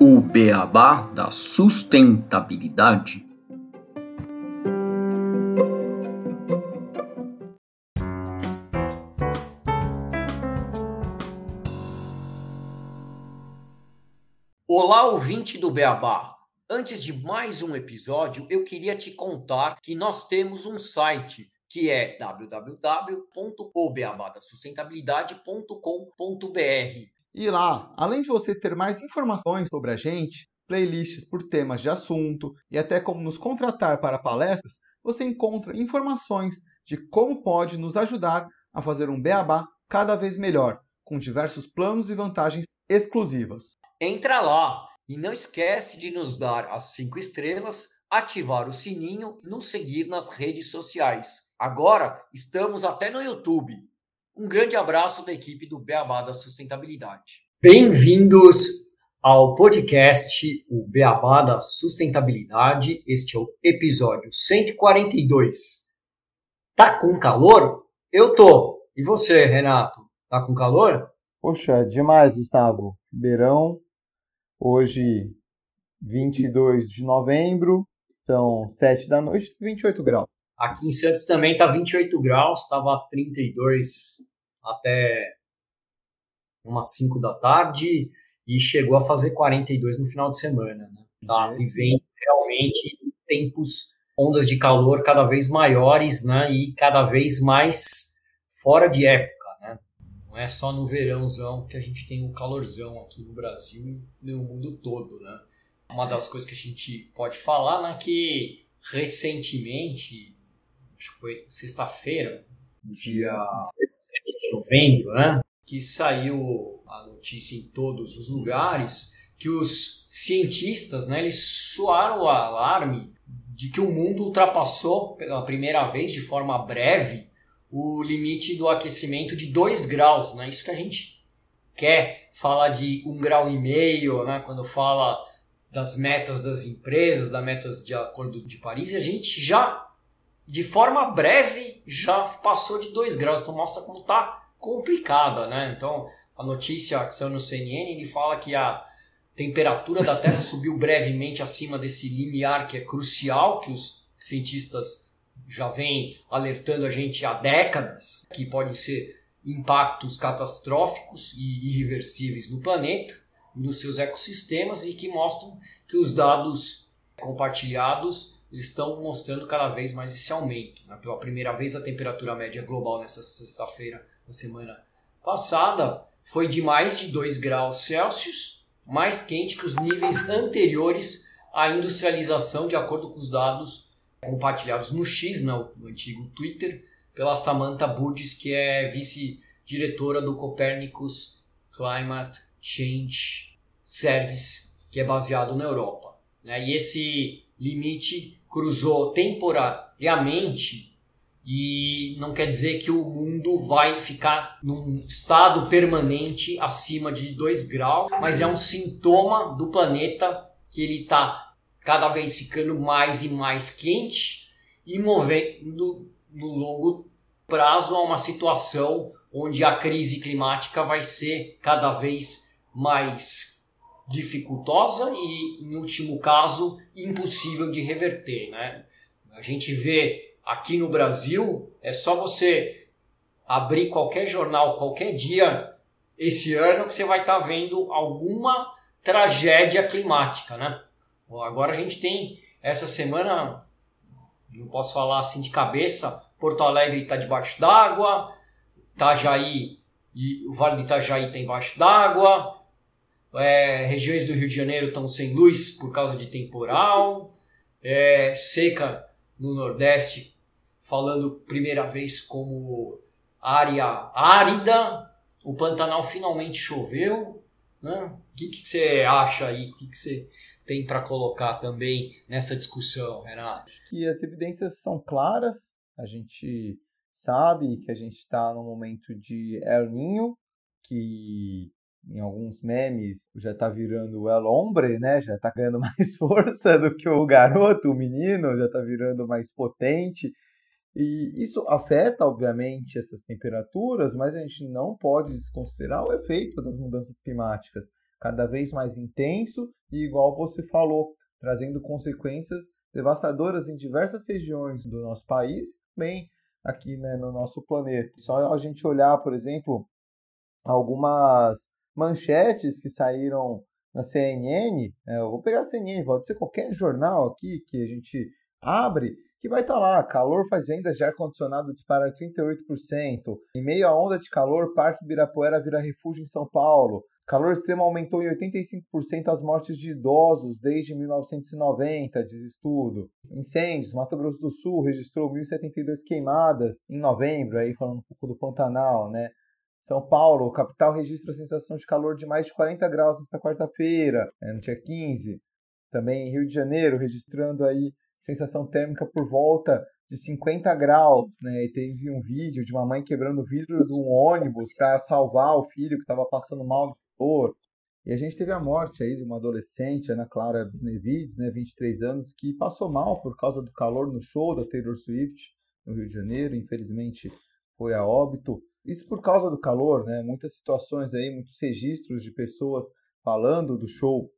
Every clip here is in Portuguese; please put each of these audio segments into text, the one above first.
O beabá da sustentabilidade. Olá, ouvinte do Beabá! Antes de mais um episódio, eu queria te contar que nós temos um site que é www.obeabadasustentabilidade.com.br. E lá, além de você ter mais informações sobre a gente, playlists por temas de assunto e até como nos contratar para palestras, você encontra informações de como pode nos ajudar a fazer um beabá cada vez melhor, com diversos planos e vantagens exclusivas. Entra lá e não esquece de nos dar as cinco estrelas, ativar o sininho e nos seguir nas redes sociais. Agora estamos até no YouTube. Um grande abraço da equipe do Beabá da Sustentabilidade. Bem-vindos ao podcast O Beabá da Sustentabilidade. Este é o episódio 142. Tá com calor? Eu tô. E você, Renato? Tá com calor? Poxa, demais, Gustavo. Verão, hoje 22 de novembro, são 7 da noite, 28 graus. Aqui em Santos também tá 28 graus, estava 32 até umas 5 da tarde e chegou a fazer 42 no final de semana. Né? Tá vivendo realmente tempos, ondas de calor cada vez maiores né? e cada vez mais fora de época. Não é só no verãozão que a gente tem um calorzão aqui no Brasil e no mundo todo, né? Uma das coisas que a gente pode falar, né, que recentemente, acho que foi sexta-feira, dia 7 de novembro, né, que saiu a notícia em todos os lugares que os cientistas, né, eles soaram o alarme de que o mundo ultrapassou pela primeira vez de forma breve o limite do aquecimento de 2 graus, né? Isso que a gente quer falar de um grau e meio, né? Quando fala das metas das empresas, das metas de Acordo de Paris, a gente já, de forma breve, já passou de 2 graus. Então mostra como tá complicada, né? Então a notícia que saiu no CNN, ele fala que a temperatura da Terra subiu brevemente acima desse limiar que é crucial, que os cientistas já vem alertando a gente há décadas que podem ser impactos catastróficos e irreversíveis no planeta nos seus ecossistemas e que mostram que os dados compartilhados estão mostrando cada vez mais esse aumento. Né? Pela primeira vez, a temperatura média global nessa sexta-feira, na semana passada, foi de mais de 2 graus Celsius, mais quente que os níveis anteriores à industrialização, de acordo com os dados compartilhados no X, no, antigo Twitter, pela Samantha Burgess, que é vice-diretora do Copernicus Climate Change Service, que é baseado na Europa. Né? E esse limite cruzou temporariamente e não quer dizer que o mundo vai ficar num estado permanente acima de 2 graus, mas é um sintoma do planeta que ele está cada vez ficando mais e mais quente e movendo no longo prazo a uma situação onde a crise climática vai ser cada vez mais dificultosa e, em último caso, impossível de reverter. Né? A gente vê aqui no Brasil, é só você abrir qualquer jornal, qualquer dia esse ano, que você vai estar tá vendo alguma tragédia climática. Né? Agora a gente tem essa semana, não posso falar assim de cabeça, Porto Alegre está debaixo d'água, Itajaí e o Vale do Itajaí está embaixo d'água, é, regiões do Rio de Janeiro estão sem luz por causa de temporal, é, seca no Nordeste, falando primeira vez como área árida, o Pantanal finalmente choveu, né? O que, que você acha aí? O que, que você tem para colocar também nessa discussão, Renato? Que as evidências são claras, a gente sabe que a gente está no momento de El Ninho, que em alguns memes já está virando El Hombre, né? Já está ganhando mais força do que o garoto, o menino, já está virando mais potente. E isso afeta, obviamente, essas temperaturas, mas a gente não pode desconsiderar o efeito das mudanças climáticas, cada vez mais intenso e, igual você falou, trazendo consequências devastadoras em diversas regiões do nosso país, também aqui né, no nosso planeta. Só a gente olhar, por exemplo, algumas manchetes que saíram na CNN, é, eu vou pegar a CNN, pode ser qualquer jornal aqui que a gente abre, que vai estar tá lá, calor faz vendas de ar-condicionado dispara 38%, em meio à onda de calor, Parque Ibirapuera vira refúgio em São Paulo, calor extremo aumentou em 85% as mortes de idosos desde 1990, diz estudo. Incêndios, Mato Grosso do Sul registrou 1.072 queimadas em novembro, aí falando um pouco do Pantanal, né? São Paulo, capital, registra a sensação de calor de mais de 40 graus nesta quarta-feira, né, no dia 15. Também Rio de Janeiro, registrando aí sensação térmica por volta de 50 graus, né? E teve um vídeo de uma mãe quebrando o vidro de um ônibus para salvar o filho que estava passando mal do calor. E a gente teve a morte aí de uma adolescente, Ana Clara Benevides, né, 23 anos, que passou mal por causa do calor no show da Taylor Swift no Rio de Janeiro, infelizmente foi a óbito. Isso por causa do calor, né? Muitas situações aí, muitos registros de pessoas falando do show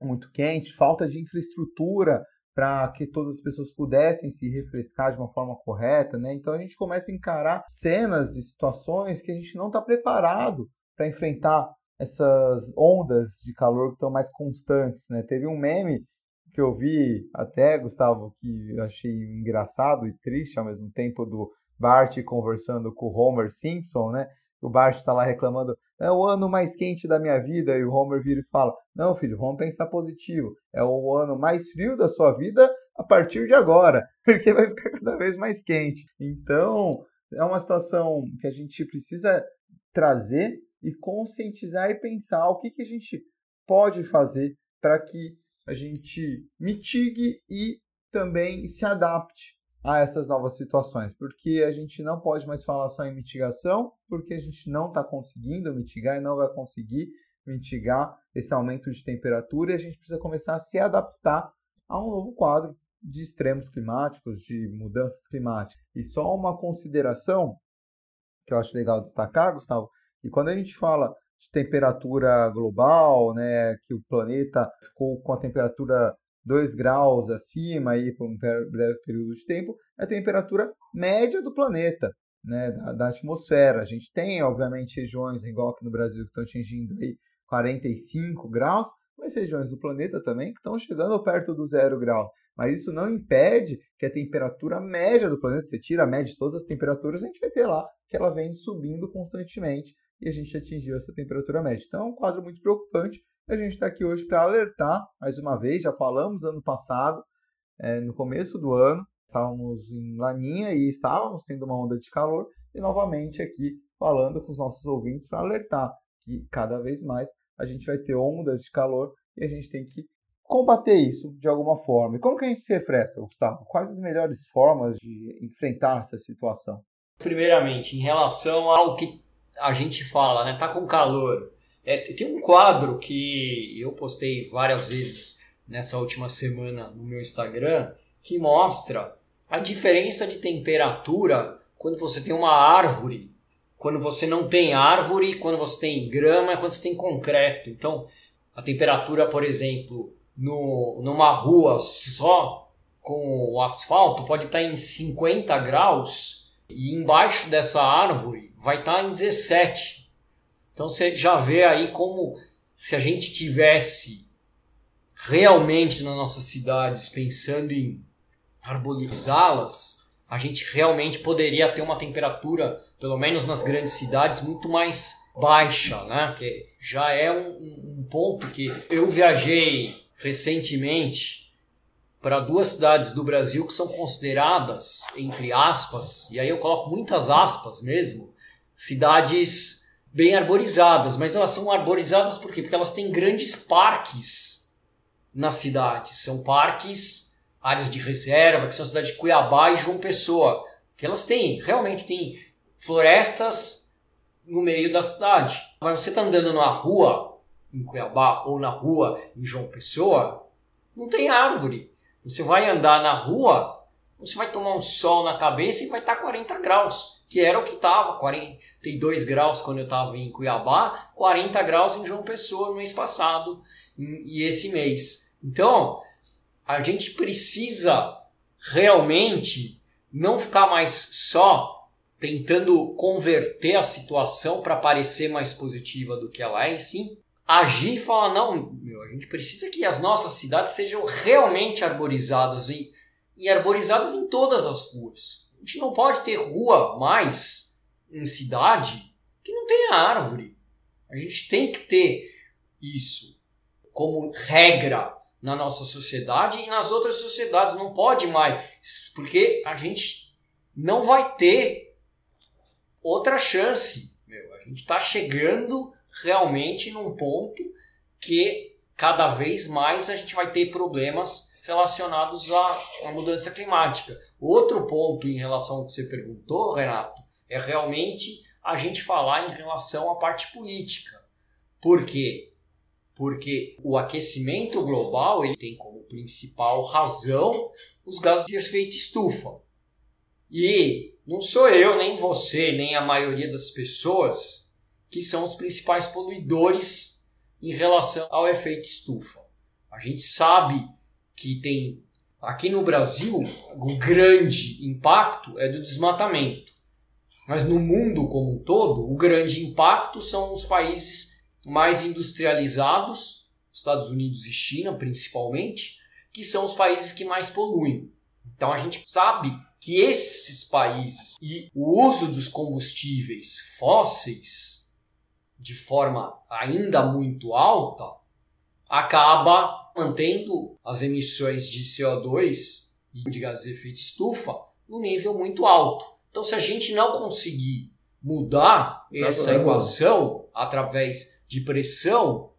muito quente, falta de infraestrutura para que todas as pessoas pudessem se refrescar de uma forma correta, né? Então a gente começa a encarar cenas e situações que a gente não está preparado para enfrentar essas ondas de calor que estão mais constantes, né? Teve um meme que eu vi até, Gustavo, que eu achei engraçado e triste ao mesmo tempo do Bart conversando com o Homer Simpson, né? O Bart está lá reclamando, é o ano mais quente da minha vida, e o Homer vira e fala, não, filho, vamos pensar positivo, é o ano mais frio da sua vida a partir de agora, porque vai ficar cada vez mais quente. Então, é uma situação que a gente precisa trazer e conscientizar e pensar o que, que a gente pode fazer para que a gente mitigue e também se adapte a essas novas situações, porque a gente não pode mais falar só em mitigação, porque a gente não está conseguindo mitigar e não vai conseguir mitigar esse aumento de temperatura e a gente precisa começar a se adaptar a um novo quadro de extremos climáticos, de mudanças climáticas. E só uma consideração que eu acho legal destacar, Gustavo, e quando a gente fala de temperatura global, né, que o planeta ficou com a temperatura 2 graus acima aí por um breve período de tempo, é a temperatura média do planeta, né, da, da, atmosfera. A gente tem, obviamente, regiões, igual aqui no Brasil, que estão atingindo aí 45 graus, mas regiões do planeta também que estão chegando perto do zero grau. Mas isso não impede que a temperatura média do planeta, você tira a média de todas as temperaturas, a gente vai ter lá que ela vem subindo constantemente e a gente atingiu essa temperatura média. Então é um quadro muito preocupante a gente está aqui hoje para alertar, mais uma vez, já falamos ano passado, é, no começo do ano, estávamos em Laninha e estávamos tendo uma onda de calor, e novamente aqui falando com os nossos ouvintes para alertar que cada vez mais a gente vai ter ondas de calor e a gente tem que combater isso de alguma forma. E como que a gente se refresca, Gustavo? Quais as melhores formas de enfrentar essa situação? Primeiramente, em relação ao que a gente fala, né? Tá com calor, é, tem um quadro que eu postei várias vezes nessa última semana no meu Instagram que mostra a diferença de temperatura quando você tem uma árvore, quando você não tem árvore, quando você tem grama, quando você tem concreto. Então, a temperatura, por exemplo, no, numa rua só com o asfalto pode estar em 50 graus e embaixo dessa árvore vai estar em 17. Então você já vê aí como se a gente tivesse realmente nas nossas cidades pensando em arborizá-las, a gente realmente poderia ter uma temperatura, pelo menos nas grandes cidades, muito mais baixa, né? Que já é um, um ponto que eu viajei recentemente para duas cidades do Brasil que são consideradas, entre aspas, e aí eu coloco muitas aspas mesmo, cidades bem arborizadas, mas elas são arborizadas por quê? Porque elas têm grandes parques na cidade. São parques, áreas de reserva, que são a cidade de Cuiabá e João Pessoa. Que elas têm, realmente têm florestas no meio da cidade. Mas você está andando na rua em Cuiabá ou na rua em João Pessoa, não tem árvore. Você vai andar na rua, você vai tomar um sol na cabeça e vai estar 40 graus, que era o que estava, 42 graus quando eu estava em Cuiabá, 40 graus em João Pessoa no mês passado e esse mês. Então, a gente precisa realmente não ficar mais só tentando converter a situação para parecer mais positiva do que ela é, e sim agir e falar, não, meu, a gente precisa que as nossas cidades sejam realmente arborizadas e e arborizadas em todas as ruas. A gente não pode ter rua mais em cidade que não tenha árvore. A gente tem que ter isso como regra na nossa sociedade e nas outras sociedades. Não pode mais, porque a gente não vai ter outra chance. Meu, a gente está chegando realmente num ponto que cada vez mais a gente vai ter problemas relacionados à, à mudança climática. Outro ponto em relação ao que você perguntou, Renato, é realmente a gente falar em relação à parte política. Por quê? Porque o aquecimento global ele tem como principal razão os gases de efeito estufa. E não sou eu, nem você, nem a maioria das pessoas que são os principais poluidores em relação ao efeito estufa. A gente sabe que tem aqui no Brasil o grande impacto é do desmatamento. Mas no mundo como um todo, o grande impacto são os países mais industrializados, Estados Unidos e China principalmente, que são os países que mais poluem. Então a gente sabe que esses países e o uso dos combustíveis fósseis de forma ainda muito alta acaba mantendo as emissões de CO2 e de gases de efeito estufa no nível muito alto. Então, se a gente não conseguir mudar essa equação através de pressão,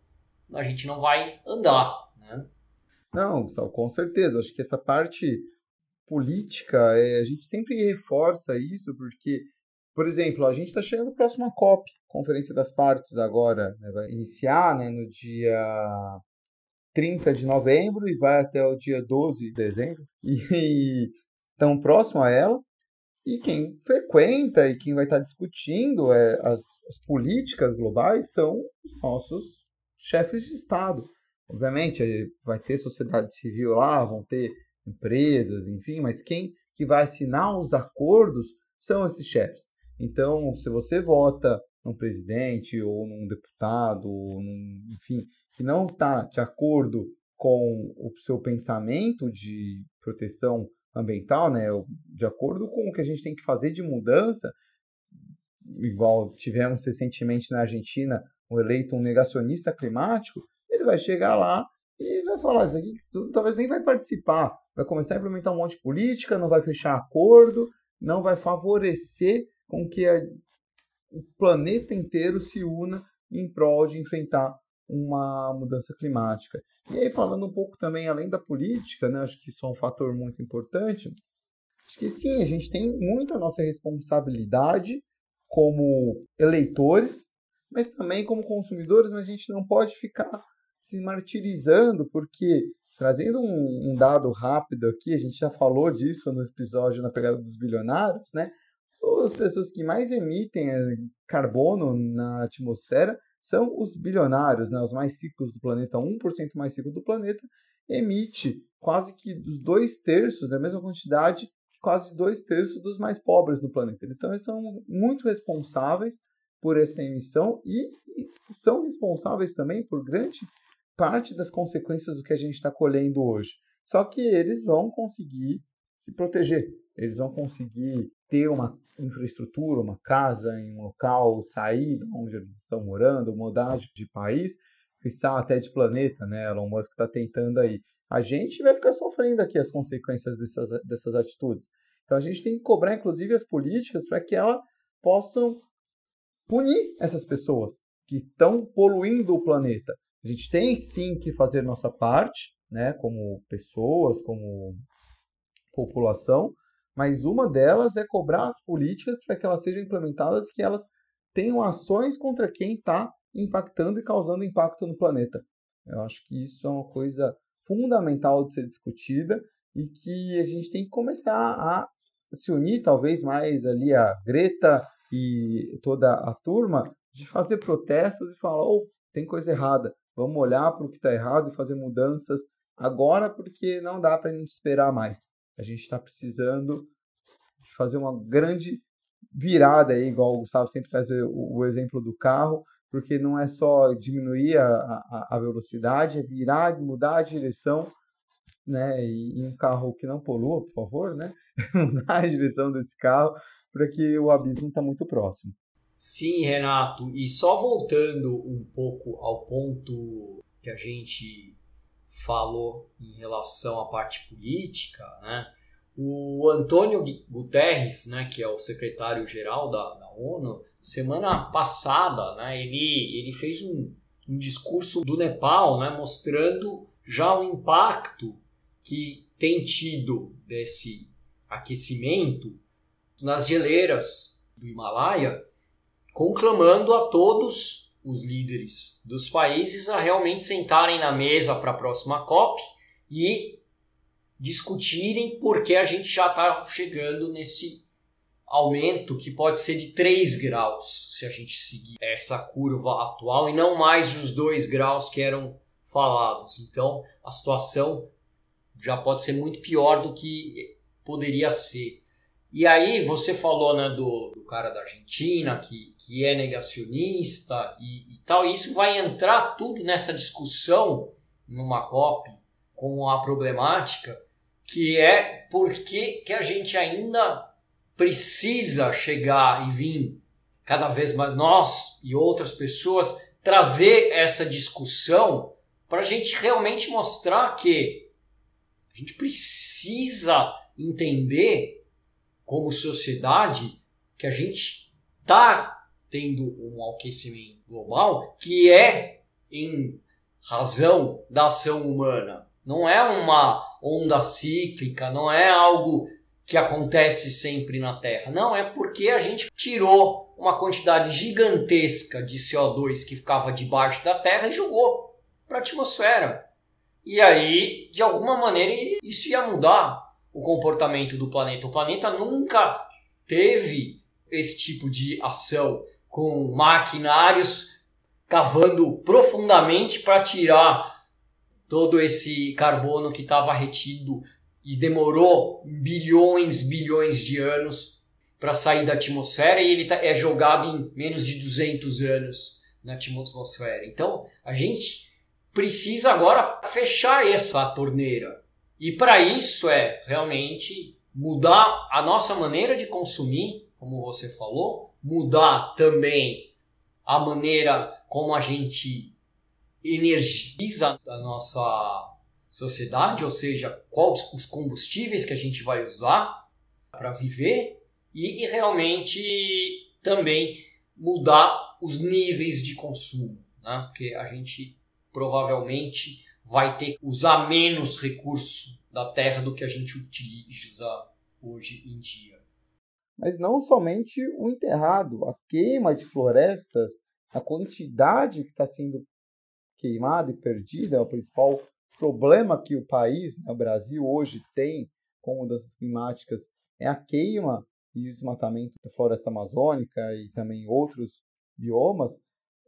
a gente não vai andar. Né? Não, com certeza. Acho que essa parte política, é, a gente sempre reforça isso, porque, por exemplo, a gente está chegando próximo à COP, Conferência das Partes agora, né, vai iniciar né, no dia 30 de novembro e vai até o dia 12 de dezembro. E tão próximo a ela. E quem frequenta e quem vai estar discutindo é, as, as políticas globais são os nossos chefes de Estado. Obviamente, vai ter sociedade civil lá, vão ter empresas, enfim, mas quem que vai assinar os acordos são esses chefes. Então, se você vota num presidente ou num deputado, ou num, enfim, que não está de acordo com o seu pensamento de proteção ambiental, né, de acordo com o que a gente tem que fazer de mudança, igual tivemos recentemente na Argentina, um eleito um negacionista climático, ele vai chegar lá e vai falar isso aqui, que talvez nem vai participar, vai começar a implementar um monte de política, não vai fechar acordo, não vai favorecer com que a, o planeta inteiro se una em prol de enfrentar uma mudança climática. E aí, falando um pouco também além da política, né, acho que isso é um fator muito importante. Acho que sim, a gente tem muita nossa responsabilidade como eleitores, mas também como consumidores, mas a gente não pode ficar se martirizando, porque trazendo um, um dado rápido aqui, a gente já falou disso no episódio na pegada dos bilionários, né? As pessoas que mais emitem eh, carbono na atmosfera são os bilionários, né, os mais ricos do planeta, 1% mais rico do planeta, emite quase que dos dois terços, da mesma quantidade, quase dois terços dos mais pobres do planeta. Então, eles são muito responsáveis por essa emissão e, e são responsáveis também por grande parte das consequências do que a gente está colhendo hoje. Só que eles vão conseguir se proteger, eles vão conseguir ter uma infraestrutura, uma casa em um local, sair de onde eles estão morando, mudar de país, quiçá até de planeta, né? Elon Musk está tentando aí. A gente vai ficar sofrendo aqui as consequências dessas, dessas atitudes. Então a gente tem que cobrar, inclusive, as políticas para que elas possam punir essas pessoas que estão poluindo o planeta. A gente tem sim que fazer nossa parte, né, como pessoas, como população, mas uma delas é cobrar as políticas para que elas sejam implementadas, que elas tenham ações contra quem está impactando e causando impacto no planeta. Eu acho que isso é uma coisa fundamental de ser discutida e que a gente tem que começar a se unir, talvez mais ali a Greta e toda a turma, de fazer protestos e falar: oh, tem coisa errada, vamos olhar para o que está errado e fazer mudanças agora, porque não dá para a gente esperar mais. A gente está precisando fazer uma grande virada aí, igual o Gustavo sempre traz o, o exemplo do carro, porque não é só diminuir a, a, a velocidade, é virar, mudar a direção né, e, um carro que não polua, por favor, né, mudar a direção desse carro, porque o abismo está muito próximo. Sim, Renato, e só voltando um pouco ao ponto que a gente falou em relação à parte política, né, o Antônio Guterres, né, que é o secretário-geral da, da, ONU, semana passada, né, ele, ele fez um, um discurso do Nepal, né, mostrando já o impacto que tem tido desse aquecimento nas geleiras do Himalaia, conclamando a todos os líderes dos países a realmente sentarem na mesa para a próxima COP e discutirem porque a gente já está chegando nesse aumento que pode ser de 3 graus se a gente seguir essa curva atual e não mais os 2 graus que eram falados. Então a situação já pode ser muito pior do que poderia ser. E aí você falou né, do, do cara da Argentina que, que é negacionista e, e tal. Isso vai entrar tudo nessa discussão numa COP com a problemática que é por que, que a gente ainda precisa chegar e vir cada vez mais nós e outras pessoas trazer essa discussão para a gente realmente mostrar que a gente precisa entender, como sociedade, que a gente está tendo um aquecimento global que é em razão da ação humana. Não é uma onda cíclica, não é algo que acontece sempre na Terra. Não, é porque a gente tirou uma quantidade gigantesca de CO2 que ficava debaixo da Terra e jogou para a atmosfera. E aí, de alguma maneira, isso ia mudar o comportamento do planeta. O planeta nunca teve esse tipo de ação com maquinários cavando profundamente para tirar todo esse carbono que estava retido e demorou bilhões, bilhões de anos para sair da atmosfera e ele tá, é jogado em menos de 200 anos na atmosfera. Então, a gente precisa agora fechar essa torneira. E para isso é realmente mudar a nossa maneira de consumir, como você falou, mudar também a maneira como a gente energiza a nossa sociedade, ou seja, quais os combustíveis que a gente vai usar para viver e, e realmente também mudar os níveis de consumo, né? porque a gente provavelmente vai ter que usar menos recurso da terra do que a gente utiliza hoje em dia. Mas não somente o enterrado, a queima de florestas, a quantidade que está sendo queimada e perdida é o principal problema que o país, né, o Brasil, hoje tem com mudanças climáticas é a queima e o desmatamento da floresta amazônica e também outros biomas,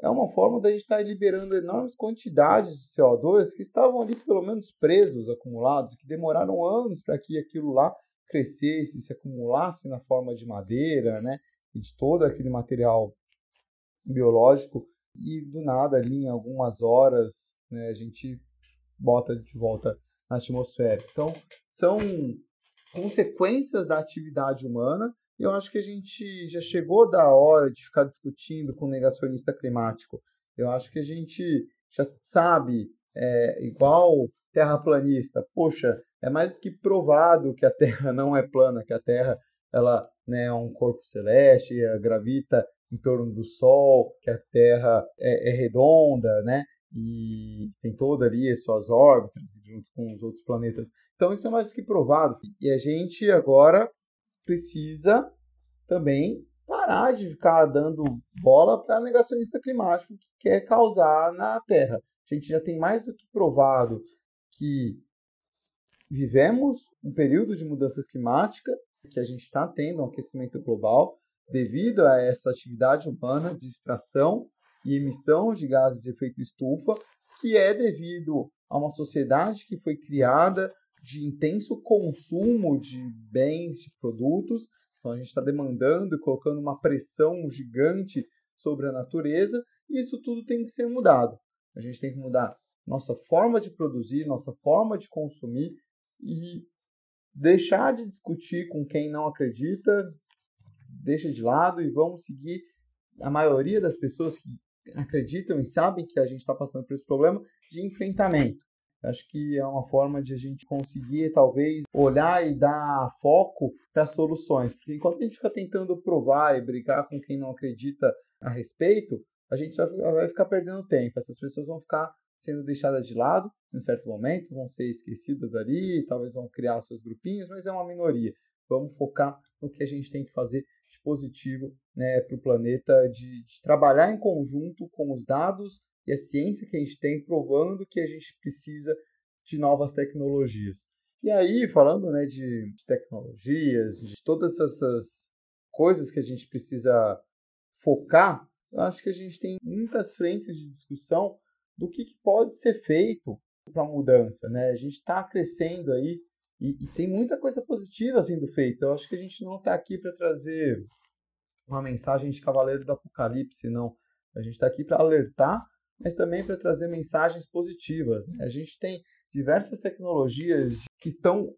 é uma forma da gente estar tá liberando enormes quantidades de CO2 que estavam ali pelo menos presos, acumulados, que demoraram anos para que aquilo lá crescesse, se acumulasse na forma de madeira, né, e de todo aquele material biológico e do nada ali em algumas horas, né, a gente bota de volta na atmosfera. Então, são consequências da atividade humana eu acho que a gente já chegou da hora de ficar discutindo com o negacionista climático. Eu acho que a gente já sabe, é, igual terraplanista, poxa, é mais do que provado que a Terra não é plana, que a Terra ela né, é um corpo celeste, gravita em torno do Sol, que a Terra é, é redonda, né? E tem toda ali as suas órbitas junto com os outros planetas. Então isso é mais do que provado. E a gente agora precisa também parar de ficar dando bola para negacionista climático que quer causar na Terra. A gente já tem mais do que provado que vivemos um período de mudança climática, que a gente está tendo um aquecimento global devido a essa atividade humana de extração e emissão de gases de efeito estufa, que é devido a uma sociedade que foi criada de intenso consumo de bens, de produtos. Então a gente está demandando e colocando uma pressão gigante sobre a natureza, e isso tudo tem que ser mudado. A gente tem que mudar nossa forma de produzir, nossa forma de consumir e deixar de discutir com quem não acredita, deixa de lado e vamos seguir a maioria das pessoas que acreditam e sabem que a gente está passando por esse problema de enfrentamento. Acho que é uma forma de a gente conseguir, talvez, olhar e dar foco para soluções. Porque enquanto a gente fica tentando provar e brigar com quem não acredita a respeito, a gente vai ficar perdendo tempo. Essas pessoas vão ficar sendo deixadas de lado em um certo momento, vão ser esquecidas ali, talvez vão criar seus grupinhos, mas é uma minoria. Vamos focar no que a gente tem que fazer de positivo né, para o planeta, de, de trabalhar em conjunto com os dados e a ciência que a gente tem, provando que a gente precisa de novas tecnologias. E aí, falando né, de, de tecnologias, de todas essas coisas que a gente precisa focar, eu acho que a gente tem muitas frentes de discussão do que, que pode ser feito para a mudança. Né? A gente está crescendo aí e, e, tem muita coisa positiva sendo feita. Eu acho que a gente não está aqui para trazer uma mensagem de cavaleiro do apocalipse, não. A gente está aqui para alertar, mas também para trazer mensagens positivas. Né? A gente tem diversas tecnologias que estão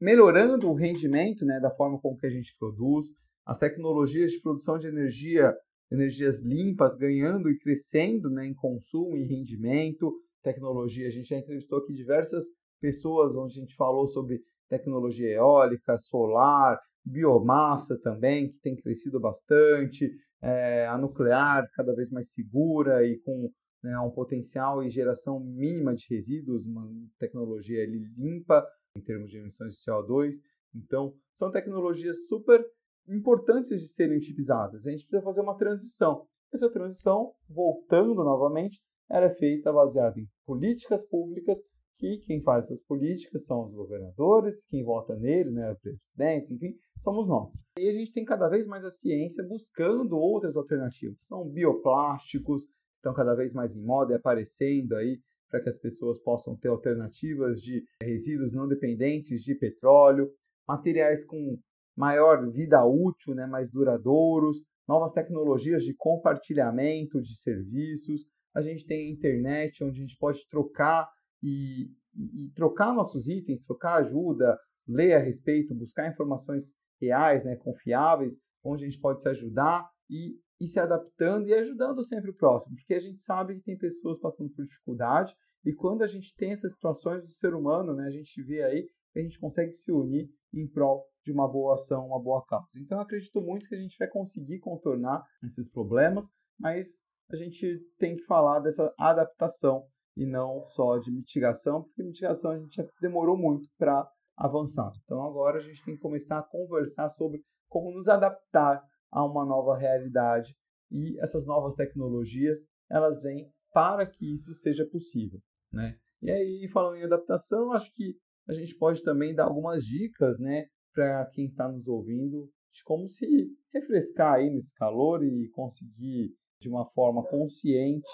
melhorando o rendimento né, da forma como que a gente produz, as tecnologias de produção de energia, energias limpas, ganhando e crescendo né, em consumo e rendimento, tecnologia. A gente já entrevistou aqui diversas pessoas onde a gente falou sobre tecnologia eólica, solar, biomassa também, que tem crescido bastante, é, a nuclear cada vez mais segura e com né, um potencial e geração mínima de resíduos, uma tecnologia limpa em termos de emissões de CO2. Então, são tecnologias super importantes de serem utilizadas. A gente precisa fazer uma transição. Essa transição, voltando novamente, ela é feita baseada em políticas públicas que quem faz essas políticas são os governadores, quem vota nele, né, presidentes, enfim, somos nós. E a gente tem cada vez mais a ciência buscando outras alternativas. São bioplásticos, estão cada vez mais em moda e aparecendo aí para que as pessoas possam ter alternativas de resíduos não dependentes de petróleo, materiais com maior vida útil, né, mais duradouros, novas tecnologias de compartilhamento de serviços. A gente tem a internet, onde a gente pode trocar e, e, trocar nossos itens, trocar ajuda, ler a respeito, buscar informações reais, né, confiáveis, onde a gente pode se ajudar e ir se adaptando e ajudando sempre o próximo, porque a gente sabe que tem pessoas passando por dificuldade e quando a gente tem essas situações do ser humano, né, a gente vê aí que a gente consegue se unir em prol de uma boa ação, uma boa causa. Então, acredito muito que a gente vai conseguir contornar esses problemas, mas a gente tem que falar dessa adaptação e não só de mitigação, porque mitigação a gente já demorou muito para avançar. Então agora a gente tem que começar a conversar sobre como nos adaptar a uma nova realidade e essas novas tecnologias elas vêm para que isso seja possível, né? E aí falando em adaptação, acho que a gente pode também dar algumas dicas, né, para quem está nos ouvindo de como se refrescar aí nesse calor e conseguir de uma forma consciente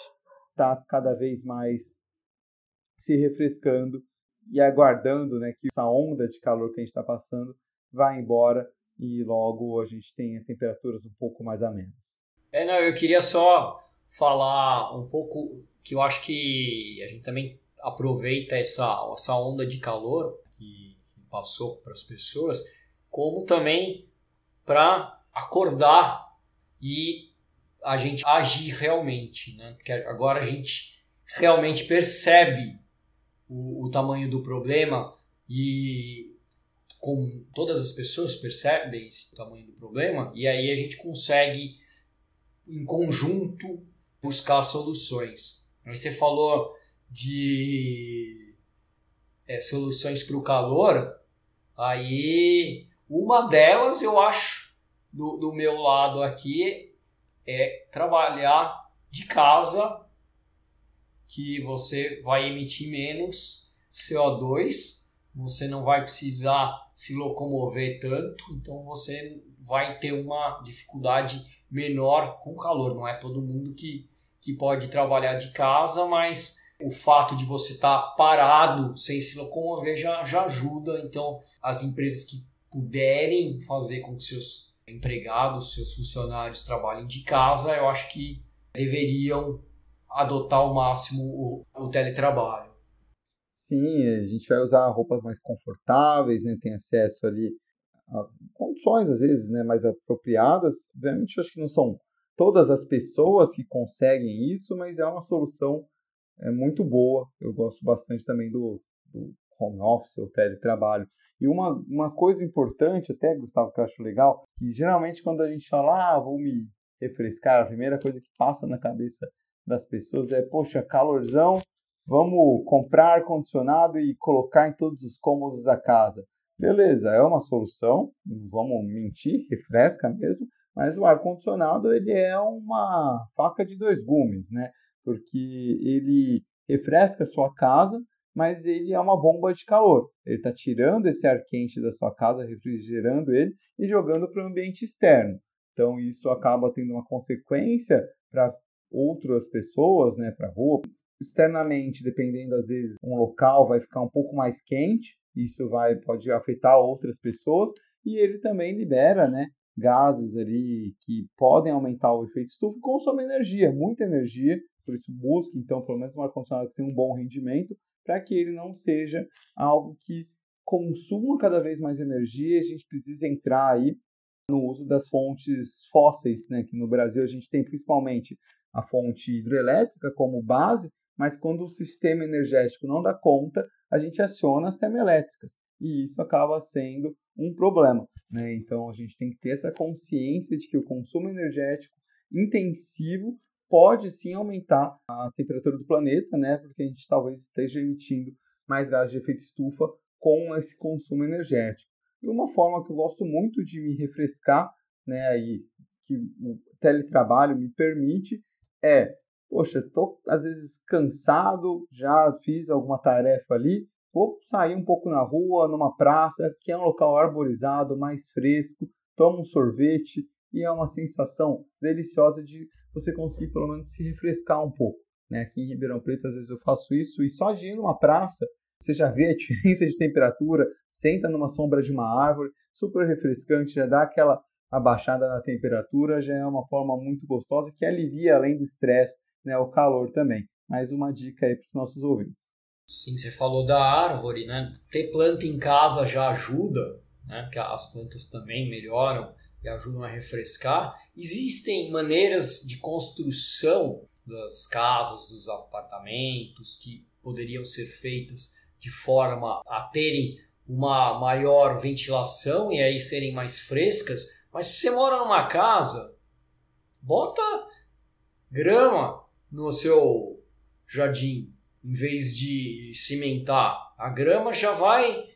está cada vez mais se refrescando e aguardando né, que essa onda de calor que a gente está passando vá embora e logo a gente tenha temperaturas um pouco mais amenas. É, não, eu queria só falar um pouco que eu acho que a gente também aproveita essa, essa onda de calor que passou para as pessoas, como também para acordar e a gente agir realmente, né? Porque agora a gente realmente percebe o, o tamanho do problema e com todas as pessoas percebem o tamanho do problema e aí a gente consegue em conjunto buscar soluções. Aí você falou de é, soluções para o calor, aí uma delas eu acho do, do meu lado aqui é trabalhar de casa, que você vai emitir menos CO2 você não vai precisar se locomover tanto, então você vai ter uma dificuldade menor com calor. Não é todo mundo que, que pode trabalhar de casa, mas o fato de você estar tá parado sem se locomover já, já ajuda. Então, as empresas que puderem fazer com que seus empregados, seus funcionários trabalhem de casa, eu acho que deveriam adotar ao máximo o, o teletrabalho. Sim, a gente vai usar roupas mais confortáveis, né? Tem acesso ali a condições, às vezes, né, mais apropriadas. Obviamente, acho que não são todas as pessoas que conseguem isso, mas é uma solução é, muito boa. Eu gosto bastante também do, do home office, o teletrabalho. E uma, uma coisa importante, até, Gustavo, que eu acho legal, que geralmente quando a gente fala, ah, vou me refrescar, a primeira coisa que passa na cabeça das pessoas é, poxa, calorzão, vamos comprar ar-condicionado e colocar em todos os cômodos da casa. Beleza, é uma solução, não vamos mentir, refresca mesmo, mas o ar-condicionado ele é uma faca de dois gumes, né? Porque ele refresca a sua casa, mas ele é uma bomba de calor. Ele está tirando esse ar quente da sua casa, refrigerando ele e jogando para o ambiente externo. Então isso acaba tendo uma consequência para outras pessoas, né, para a rua. Externamente, dependendo às vezes, um local vai ficar um pouco mais quente, isso vai pode afetar outras pessoas e ele também libera, né, gases ali que podem aumentar o efeito estufa consome energia, muita energia, por isso busque então pelo menos um ar-condicionado que tenha um bom rendimento para que ele não seja algo que consuma cada vez mais energia, a gente precisa entrar aí no uso das fontes fósseis, né, que no Brasil a gente tem principalmente a fonte hidrelétrica como base, mas quando o sistema energético não dá conta, a gente aciona as termoelétricas. E isso acaba sendo um problema. Né? Então a gente tem que ter essa consciência de que o consumo energético intensivo pode sim aumentar a temperatura do planeta, né? porque a gente talvez esteja emitindo mais gases de efeito estufa com esse consumo energético. E uma forma que eu gosto muito de me refrescar, né, aí, que o teletrabalho me permite, é poxa, tô às vezes cansado, já fiz alguma tarefa ali, vou sair um pouco na rua, numa praça, que é um local arborizado, mais fresco, tomo um sorvete e é uma sensação deliciosa de você conseguir pelo menos se refrescar um pouco. Né? Aqui em Ribeirão Preto, às vezes eu faço isso e só de ir numa praça, você já vê a diferença de temperatura, senta numa sombra de uma árvore, super refrescante, já dá aquela abaixada na temperatura, já é uma forma muito gostosa que alivia além do estresse né, o calor também. Mais uma dica aí para os nossos ouvintes. Sim, você falou da árvore, né? Ter planta em casa já ajuda, né? Porque as plantas também melhoram e ajudam a refrescar. Existem maneiras de construção das casas, dos apartamentos que poderiam ser feitas de forma a terem uma maior ventilação e aí serem mais frescas. Mas se você mora numa casa, bota grama no seu jardim, em vez de cimentar, a grama já vai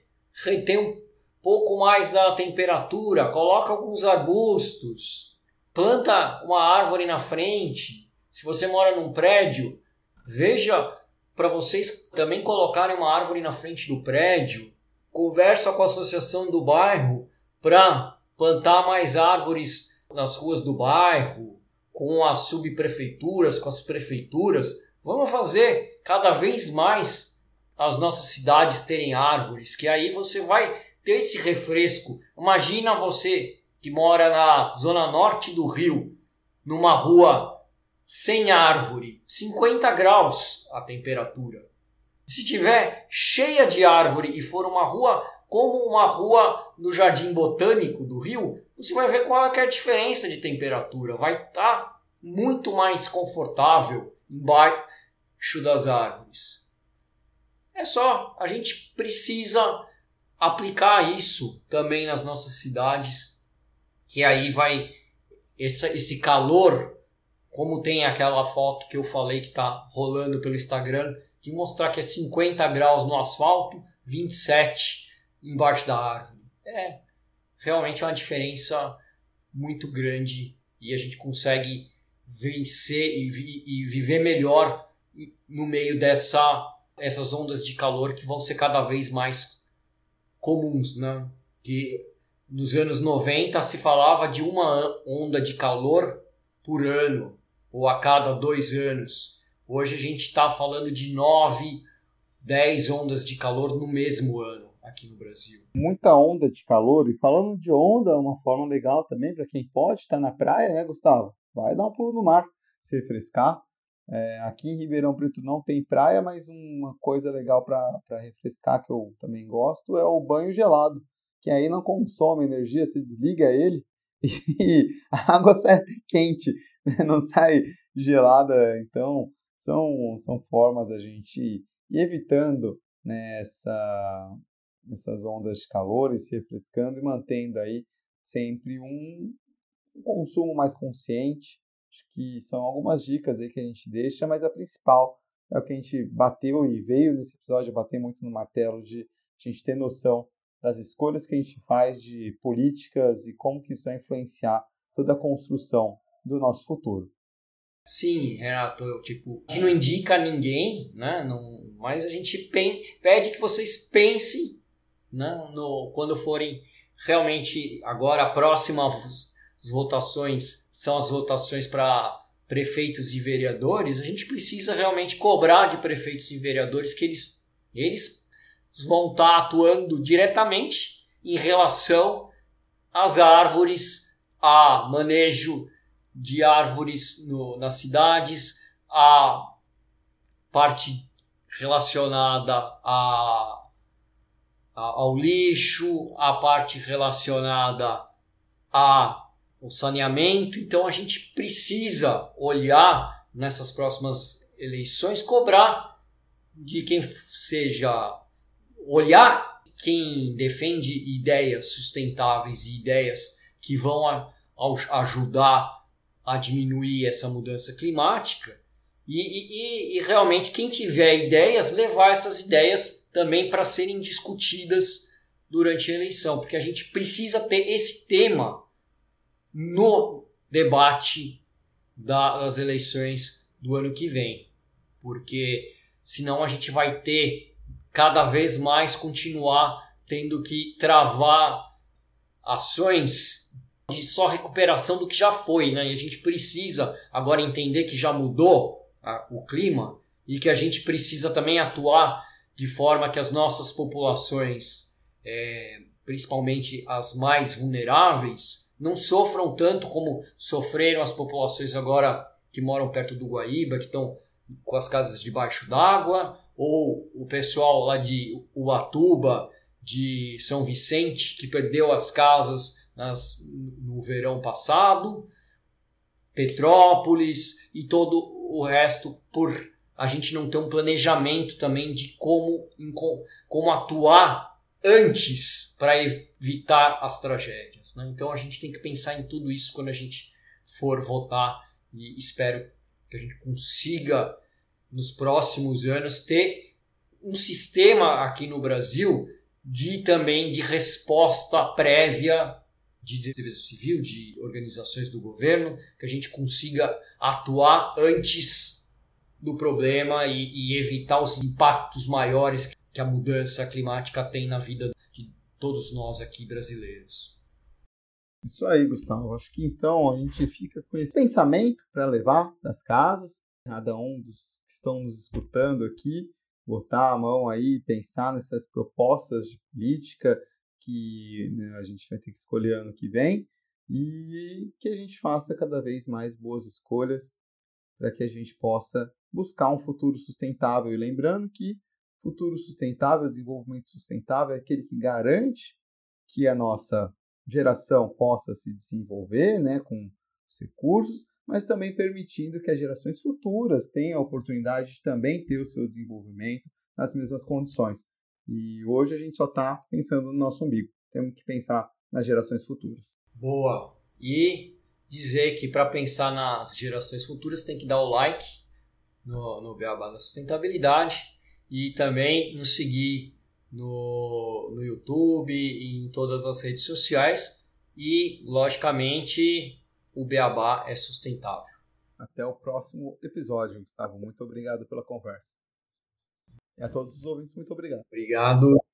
reter um pouco mais da temperatura, coloca alguns arbustos, planta uma árvore na frente. Se você mora num prédio, veja para vocês também colocarem uma árvore na frente do prédio. Conversa com a associação do bairro para plantar mais árvores nas ruas do bairro com as subprefeituras, com as prefeituras, vamos fazer cada vez mais as nossas cidades terem árvores, que aí você vai ter esse refresco. Imagina você que mora na zona norte do Rio, numa rua sem árvore, 50 graus a temperatura. Se tiver cheia de árvore e for uma rua como uma rua no Jardim Botânico do Rio, você vai ver qual é a diferença de temperatura. Vai estar tá muito mais confortável embaixo das árvores. É só, a gente precisa aplicar isso também nas nossas cidades, que aí vai esse, esse calor, como tem aquela foto que eu falei que está rolando pelo Instagram, de mostrar que é 50 graus no asfalto, 27 embaixo da árvore. É realmente uma diferença muito grande e a gente consegue vencer e, vi, e viver melhor no meio dessa essas ondas de calor que vão ser cada vez mais comuns, né? Que nos anos 90 se falava de uma onda de calor por ano, ou a cada dois anos. Hoje a gente está falando de nove, dez ondas de calor no mesmo ano aqui no Brasil. Muita onda de calor, e falando de onda, uma forma legal também para quem pode estar tá na praia, né, Gustavo? Vai dar um pulo no mar, se refrescar. É, aqui em Ribeirão Preto não tem praia, mas uma coisa legal para refrescar que eu também gosto é o banho gelado que aí não consome energia, você desliga ele e a água sai quente, né? não sai gelada. Então, são, são formas da gente ir evitando né, essa, essas ondas de calor e se refrescando e mantendo aí sempre um consumo mais consciente. Acho que são algumas dicas aí que a gente deixa, mas a principal é o que a gente bateu e veio nesse episódio bater muito no martelo de a gente ter noção das escolhas que a gente faz de políticas e como que isso vai influenciar toda a construção do nosso futuro. Sim, Renato, tipo, a gente não indica a ninguém, né? Não, mas a gente pen, pede que vocês pensem, né? No, quando forem realmente agora a próxima as votações são as votações para prefeitos e vereadores, a gente precisa realmente cobrar de prefeitos e vereadores que eles, eles vão estar tá atuando diretamente em relação às árvores, a manejo de árvores no, nas cidades, a parte relacionada a, a, ao lixo, a parte relacionada ao saneamento. Então a gente precisa olhar nessas próximas eleições, cobrar de quem seja olhar quem defende ideias sustentáveis e ideias que vão a, a ajudar a diminuir essa mudança climática e, e, e, realmente quem tiver ideias levar essas ideias também para serem discutidas durante a eleição, porque a gente precisa ter esse tema no debate das eleições do ano que vem, porque senão a gente vai ter cada vez mais continuar tendo que travar ações de só recuperação do que já foi, né? E a gente precisa agora entender que já mudou a, o clima e que a gente precisa também atuar de forma que as nossas populações, é, principalmente as mais vulneráveis, não sofram tanto como sofreram as populações agora que moram perto do Guaíba, que estão com as casas debaixo d'água, ou o pessoal lá de Ubatuba, de São Vicente, que perdeu as casas nas, no verão passado, Petrópolis e todo o resto por a gente não ter um planejamento também de como, como atuar antes para evitar as tragédias. Né? Então a gente tem que pensar em tudo isso quando a gente for votar e espero que a gente consiga nos próximos anos ter um sistema aqui no Brasil de também de resposta prévia de defesa civil, de organizações do governo, que a gente consiga atuar antes do problema e, e evitar os impactos maiores que a mudança climática tem na vida de todos nós aqui brasileiros. Isso aí, Gustavo. Acho que então a gente fica com esse pensamento para levar das casas, cada um dos que estão nos escutando aqui, botar a mão aí, pensar nessas propostas de política que né, a gente vai ter que escolher ano que vem e que a gente faça cada vez mais boas escolhas para que a gente possa buscar um futuro sustentável. E lembrando que futuro sustentável, desenvolvimento sustentável é aquele que garante que a nossa geração possa se desenvolver né, com os recursos, mas também permitindo que as gerações futuras tenham a oportunidade de também ter o seu desenvolvimento nas mesmas condições. E hoje a gente só está pensando no nosso umbigo. Temos que pensar nas gerações futuras. Boa. E dizer que para pensar nas gerações futuras tem que dar o like no, no Beabá da Sustentabilidade e também nos seguir no, no YouTube e em todas as redes sociais. E, logicamente, o beabá é sustentável. Até o próximo episódio, Gustavo. Muito obrigado pela conversa. E a todos os ouvintes, muito obrigado. Obrigado.